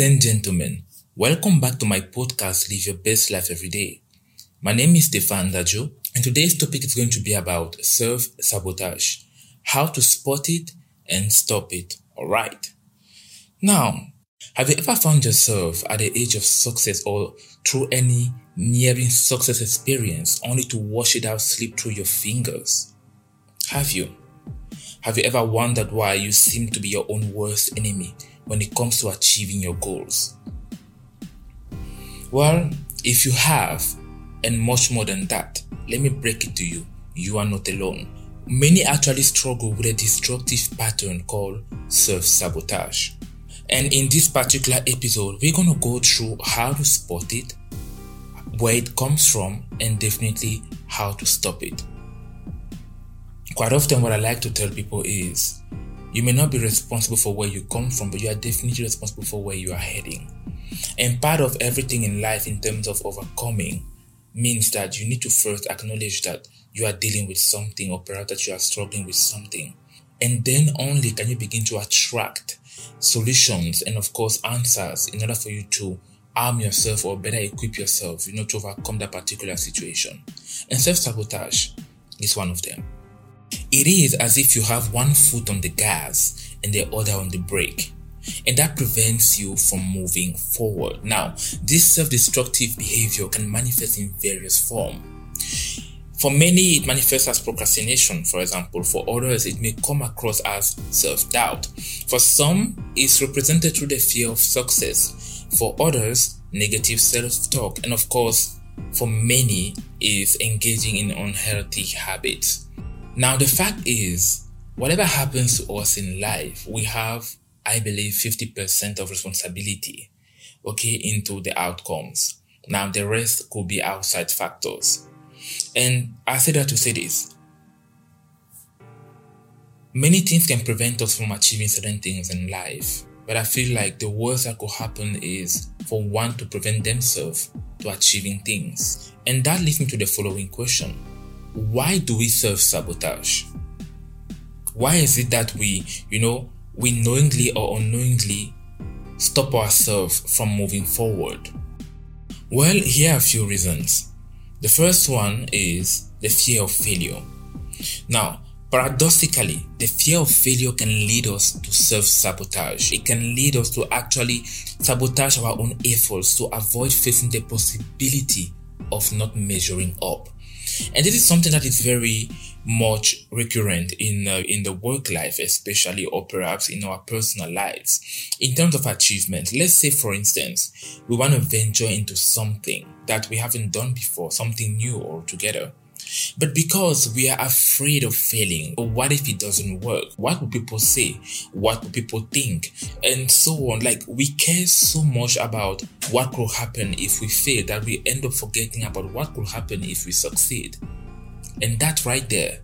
Ladies and gentlemen, welcome back to my podcast, Live Your Best Life Every Day. My name is Stefan Dajo, and today's topic is going to be about self sabotage, how to spot it and stop it. Alright. Now, have you ever found yourself at the age of success or through any nearing success experience only to wash it out slip through your fingers? Have you? Have you ever wondered why you seem to be your own worst enemy when it comes to achieving your goals? Well, if you have, and much more than that, let me break it to you. You are not alone. Many actually struggle with a destructive pattern called self sabotage. And in this particular episode, we're to go through how to spot it, where it comes from, and definitely how to stop it. Quite often, what I like to tell people is you may not be responsible for where you come from, but you are definitely responsible for where you are heading. And part of everything in life, in terms of overcoming, means that you need to first acknowledge that you are dealing with something, or perhaps that you are struggling with something. And then only can you begin to attract solutions and, of course, answers in order for you to arm yourself or better equip yourself, you know, to overcome that particular situation. And self sabotage is one of them. It is as if you have one foot on the gas and the other on the brake. And that prevents you from moving forward. Now, this self destructive behavior can manifest in various forms. For many, it manifests as procrastination, for example. For others, it may come across as self doubt. For some, it's represented through the fear of success. For others, negative self talk. And of course, for many, is engaging in unhealthy habits. Now, the fact is, whatever happens to us in life, we have, I believe, 50% of responsibility, okay, into the outcomes. Now, the rest could be outside factors. And I say that to say this. Many things can prevent us from achieving certain things in life, but I feel like the worst that could happen is for one to prevent themselves to achieving things. And that leads me to the following question why do we self sabotage? Why is it that we, you know, we knowingly or unknowingly stop ourselves from moving forward? Well, here are a few reasons. The first one is the fear of failure. Now, paradoxically, the fear of failure can lead us to self sabotage. It can lead us to actually sabotage our own efforts to avoid facing the possibility of not measuring up. And this is something that is very much recurrent in uh, in the work life, especially or perhaps in our personal lives. In terms of achievement, let's say for instance, we want to venture into something that we haven't done before, something new altogether. But because we are afraid of failing, what if it doesn't work? What will people say? What will people think? And so on. Like we care so much about what could happen if we fail that we end up forgetting about what could happen if we succeed. And that right there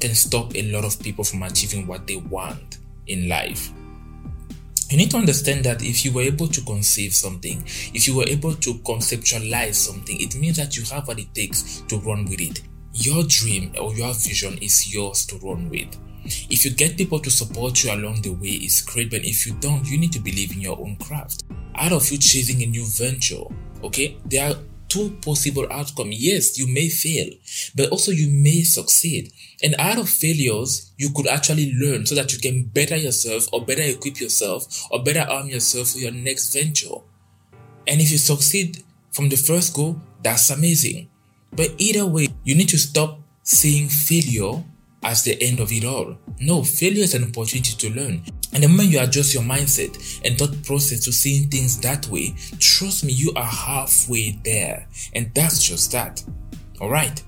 can stop a lot of people from achieving what they want in life. You need to understand that if you were able to conceive something, if you were able to conceptualize something, it means that you have what it takes to run with it. Your dream or your vision is yours to run with. If you get people to support you along the way, it's great, but if you don't, you need to believe in your own craft. Out of you chasing a new venture, okay, there are two possible outcomes. Yes, you may fail, but also you may succeed. And out of failures, you could actually learn so that you can better yourself or better equip yourself or better arm yourself for your next venture. And if you succeed from the first go, that's amazing. But either way, you need to stop seeing failure as the end of it all. No, failure is an opportunity to learn. And the moment you adjust your mindset and thought process to seeing things that way, trust me, you are halfway there. And that's just that. Alright.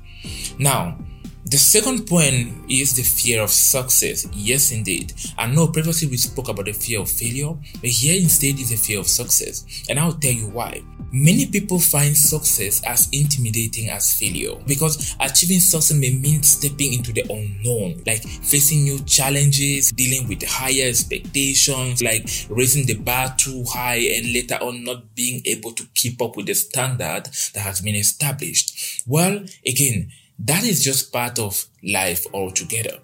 Now, the second point is the fear of success. Yes, indeed. I know previously we spoke about the fear of failure, but here instead is the fear of success. And I'll tell you why. Many people find success as intimidating as failure because achieving success may mean stepping into the unknown, like facing new challenges, dealing with higher expectations, like raising the bar too high and later on not being able to keep up with the standard that has been established. Well, again, that is just part of life altogether.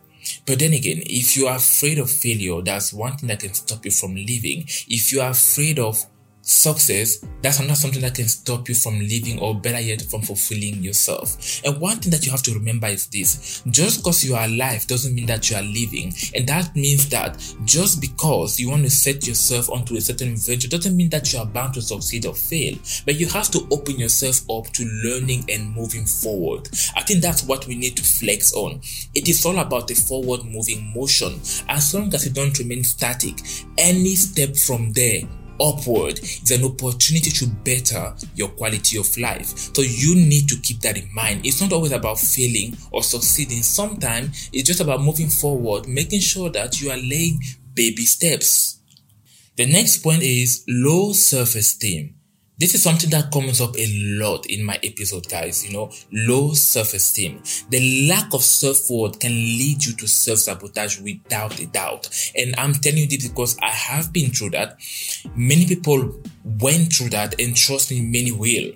But then again, if you are afraid of failure, that's one thing that can stop you from living. If you are afraid of success, that's not something that can stop you from living or better yet from fulfilling yourself. And one thing that you have to remember is this just because you are alive doesn't mean that you are living. And that means that just because you want to set yourself onto a certain venture doesn't mean that you are bound to succeed or fail. But you have to open yourself up to learning and moving forward. I think that's what we need to flex on. It is all about the forward moving motion. As long as you don't remain static, any step from there upward is an opportunity to better your quality of life. So you need to keep that in mind. It's not always about failing or succeeding. Sometimes it's just about moving forward, making sure that you are laying baby steps. The next point is low self-esteem. This is something that comes up a lot in my episode, guys. You know, low self esteem. The lack of self worth can lead you to self sabotage without a doubt. And I'm telling you this because I have been through that. Many people went through that, and trust me, many will.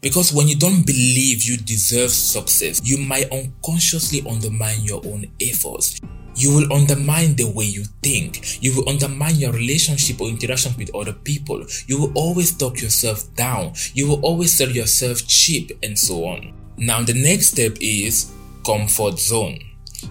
Because when you don't believe you deserve success, you might unconsciously undermine your own efforts. You will undermine the way you think. You will undermine your relationship or interaction with other people. You will always talk yourself down. You will always sell yourself cheap and so on. Now, the next step is comfort zone.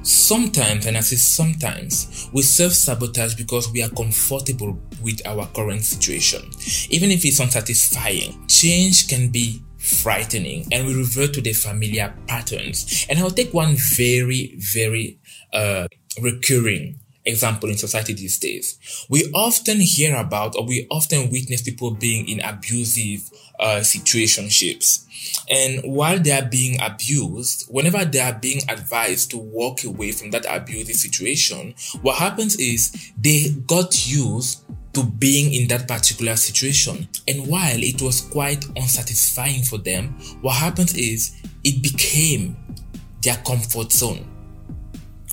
Sometimes, and I say sometimes, we self sabotage because we are comfortable with our current situation. Even if it's unsatisfying, change can be frightening and we revert to the familiar patterns. And I'll take one very, very uh, recurring example in society these days. We often hear about or we often witness people being in abusive uh, situationships. And while they are being abused, whenever they are being advised to walk away from that abusive situation, what happens is they got used to being in that particular situation. And while it was quite unsatisfying for them, what happens is it became their comfort zone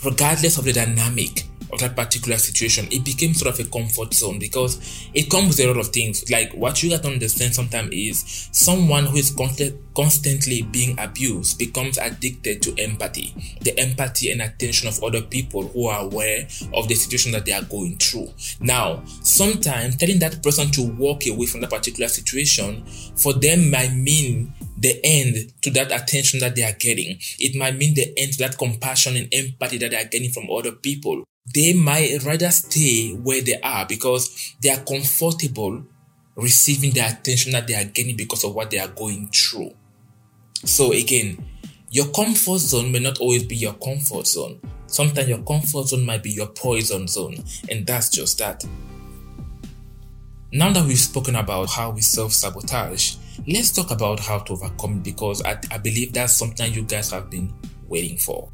regardless of the dynamic of that particular situation, it became sort of a comfort zone because it comes with a lot of things. Like what you got to understand sometimes is someone who is constant, constantly being abused becomes addicted to empathy, the empathy and attention of other people who are aware of the situation that they are going through. Now, sometimes telling that person to walk away from that particular situation for them might mean the end to that attention that they are getting. It might mean the end to that compassion and empathy that they are getting from other people they might rather stay where they are because they are comfortable receiving the attention that they are getting because of what they are going through. So again, your comfort zone may not always be your comfort zone. Sometimes your comfort zone might be your poison zone, and that's just that. Now that we've spoken about how we self sabotage, let's talk about how to overcome it because I, I believe that's something you guys have been waiting for.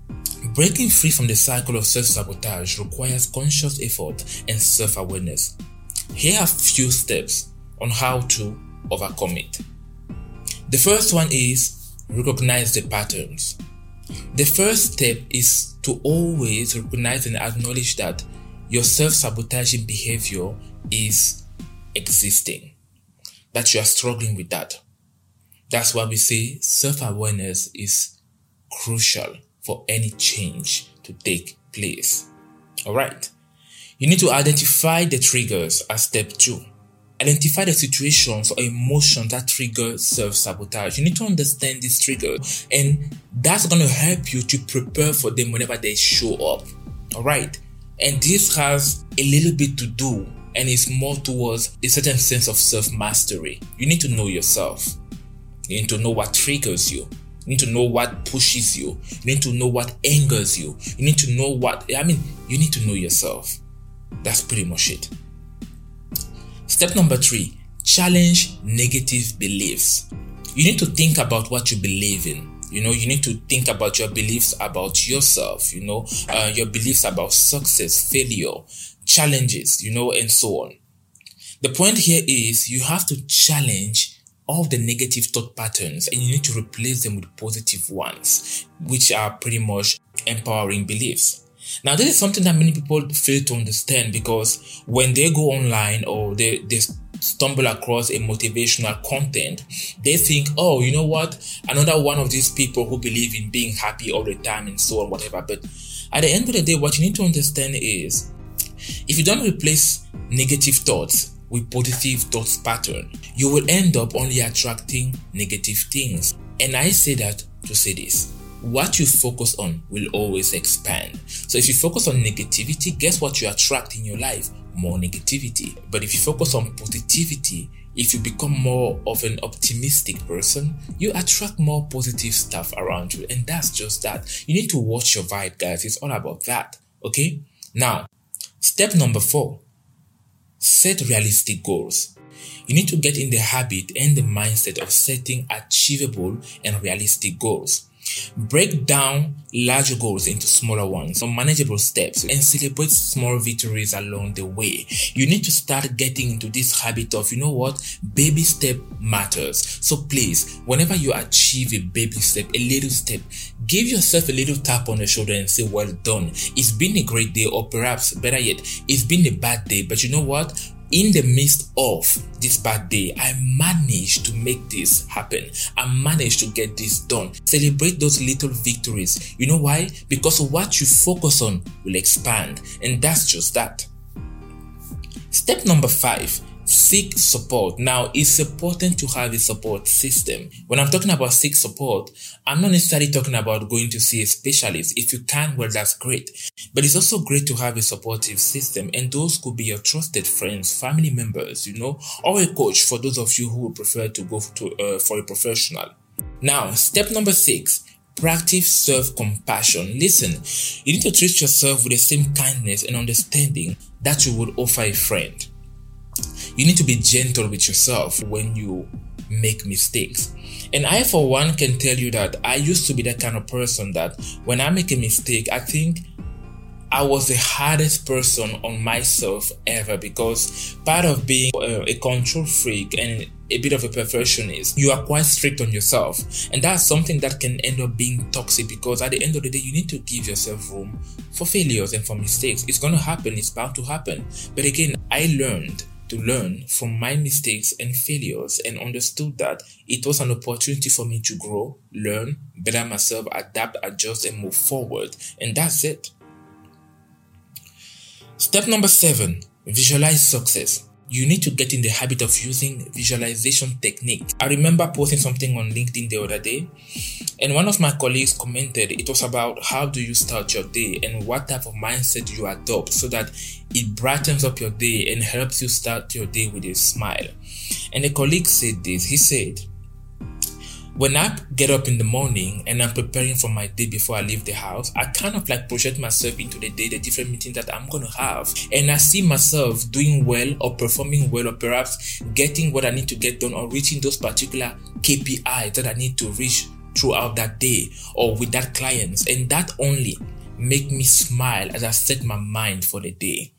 Breaking free from the cycle of self sabotage requires conscious effort and self awareness. Here are a few steps on how to overcome it. The first one is recognize the patterns. The first step is to always recognize and acknowledge that your self sabotaging behavior is existing, that you are struggling with that. That's why we say self awareness is crucial for any change to take place. All right. You need to identify the triggers as step two. Identify the situations or emotions that trigger self sabotage. You need to understand these triggers, and that's going to help you to prepare for them whenever they show up. All right. And this has a little bit to do, and it's more towards a certain sense of self mastery. You need to know yourself, you need to know what triggers you. You need to know what pushes you. You need to know what angers you. You need to know what, I mean, you need to know yourself. That's pretty much it. Step number three challenge negative beliefs. You need to think about what you believe in. You know, you need to think about your beliefs about yourself, you know, uh, your beliefs about success, failure, challenges, you know, and so on. The point here is you have to challenge all the negative thought patterns and you need to replace them with positive ones, which are pretty much empowering beliefs. Now, this is something that many people fail to understand because when they go online or they, they stumble across a motivational content, they think, oh, you know what? Another one of these people who believe in being happy all the time and so on, whatever. But At the end of the day, what you need to understand is if you don't replace negative thoughts with positive thoughts pattern, you will end up only attracting negative things. And I say that to say this what you focus on will always expand. So if you focus on negativity, guess what you attract in your life? More negativity. But if you focus on positivity, if you become more of an optimistic person, you attract more positive stuff around you. And that's just that. You need to watch your vibe, guys. It's all about that. Okay? Now, step number four set realistic goals. You need to get in the habit and the mindset of setting achievable and realistic goals. Break down larger goals into smaller ones or manageable steps and celebrate small victories along the way. You need to start getting into this habit of, you know what, baby step matters. So please, whenever you achieve a baby step, a little step, give yourself a little tap on the shoulder and say, well done. It's been a great day, or perhaps better yet, it's been a bad day, but you know what? In the midst of this bad day, I managed to make this happen. I managed to get this done. Celebrate those little victories. You know why? Because what you focus on will expand, and that's just that. Step number five seek support. Now, it's important to have a support system. When I'm talking about seek support, I'm not necessarily talking about going to see a specialist. If you can, well, that's great. But it's also great to have a supportive system, and those could be your trusted friends, family members, you know, or a coach for those of you who would prefer to go to, uh, for a professional. Now, step number six practice self compassion. Listen, you need to treat yourself with the same kindness and understanding that you would offer a friend you need to be gentle with yourself when you make mistakes. And I, for one, can tell you that I used to be that kind of person that when I make a mistake, I think I was the hardest person on myself ever because part of being uh, a, control freak and a bit of a perfectionist, you are quite strict on yourself. And that's something that can end up being toxic because at the end of the day, you need to give yourself room for failures and for mistakes. It's going to happen, it's bound to happen. But again, I learned to learn from my mistakes and failures and understood that it was an opportunity for me to grow, learn, better myself, adapt, adjust, and move forward. And that's it. Step number seven visualize success you need to get in the habit of using visualization technique. I remember posting something on LinkedIn the other day, and one of my colleagues commented it was about how do you start your day and what type of mindset you adopt so that it brightens up your day and helps you start your day with a smile. And a colleague said this he said, when I get up in the morning and I'm preparing for my day before I leave the house, I kind of like project myself into the day, the different meetings that I'm gonna have. And I see myself doing well or performing well or perhaps getting what I need to get done or reaching those particular KPIs that I need to reach throughout that day or with that clients. And that only make me smile as I set my mind for the day.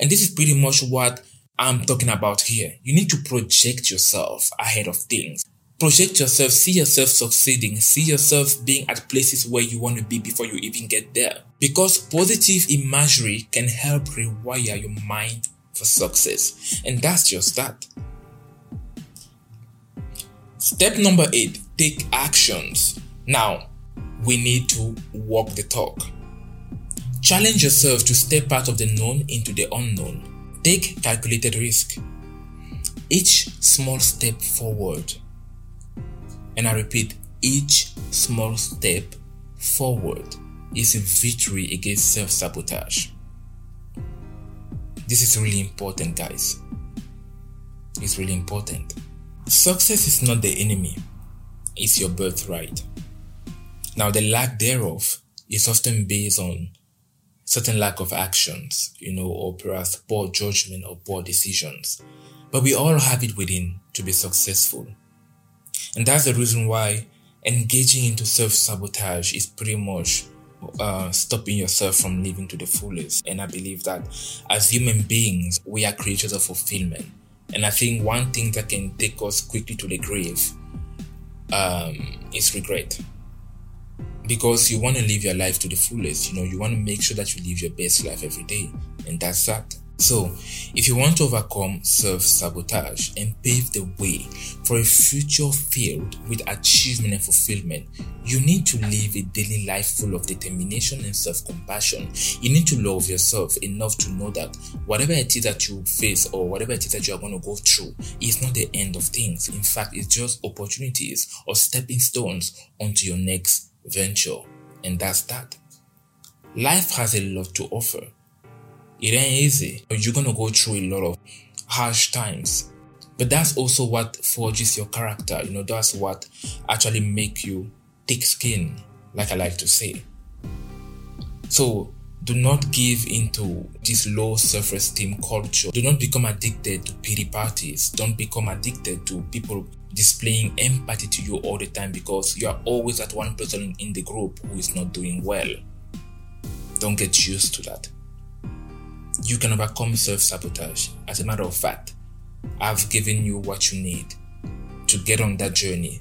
And this is pretty much what I'm talking about here. You need to project yourself ahead of things. Project yourself, see yourself succeeding, see yourself being at places where you want to be before you even get there. Because positive imagery can help rewire your mind for success. And that's just that. Step number eight take actions. Now, we need to walk the talk. Challenge yourself to step out of the known into the unknown. Take calculated risk. Each small step forward and I repeat, each small step forward is a victory against self sabotage. This is really important, guys. It's really important. Success is not the enemy, it's your birthright. Now, the lack thereof is often based on certain lack of actions, you know, or perhaps poor judgment or poor decisions. But we all have it within to be successful. And that's the reason why engaging into self sabotage is pretty much uh, stopping yourself from living to the fullest. And I believe that as human beings, we are creatures of fulfillment. And I think one thing that can take us quickly to the grave um, is regret. Because you want to live your life to the fullest, you know, you want to make sure that you live your best life every day. And that's that. So, if you want to overcome self sabotage and pave the way for a future filled with achievement and fulfillment, you need to live a daily life full of determination and self compassion. You need to love yourself enough to know that whatever it is that you face or whatever it is that you are going to go through is not the end of things. In fact, it's just opportunities or stepping stones onto your next venture. And that's that. Life has a lot to offer it ain't easy. You're gonna go through a lot of harsh times. But that's also what forges your character. You know, that's what actually make you thick skin, like I like to say. So do not give into this low self-esteem culture. Do not become addicted to pity parties. Don't become addicted to people displaying empathy to you all the time because you are always that one person in the group who is not doing well. Don't get used to that you can overcome self sabotage. As a matter of fact, I've given you what you need to get on that journey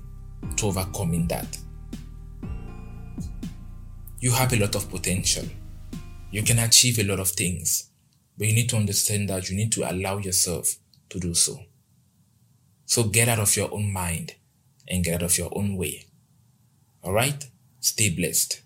to overcoming that. You have a lot of potential. You can achieve a lot of things, but you need to understand that you need to allow yourself to do so. So get out of your own mind and get out of your own way. All right? Stay blessed.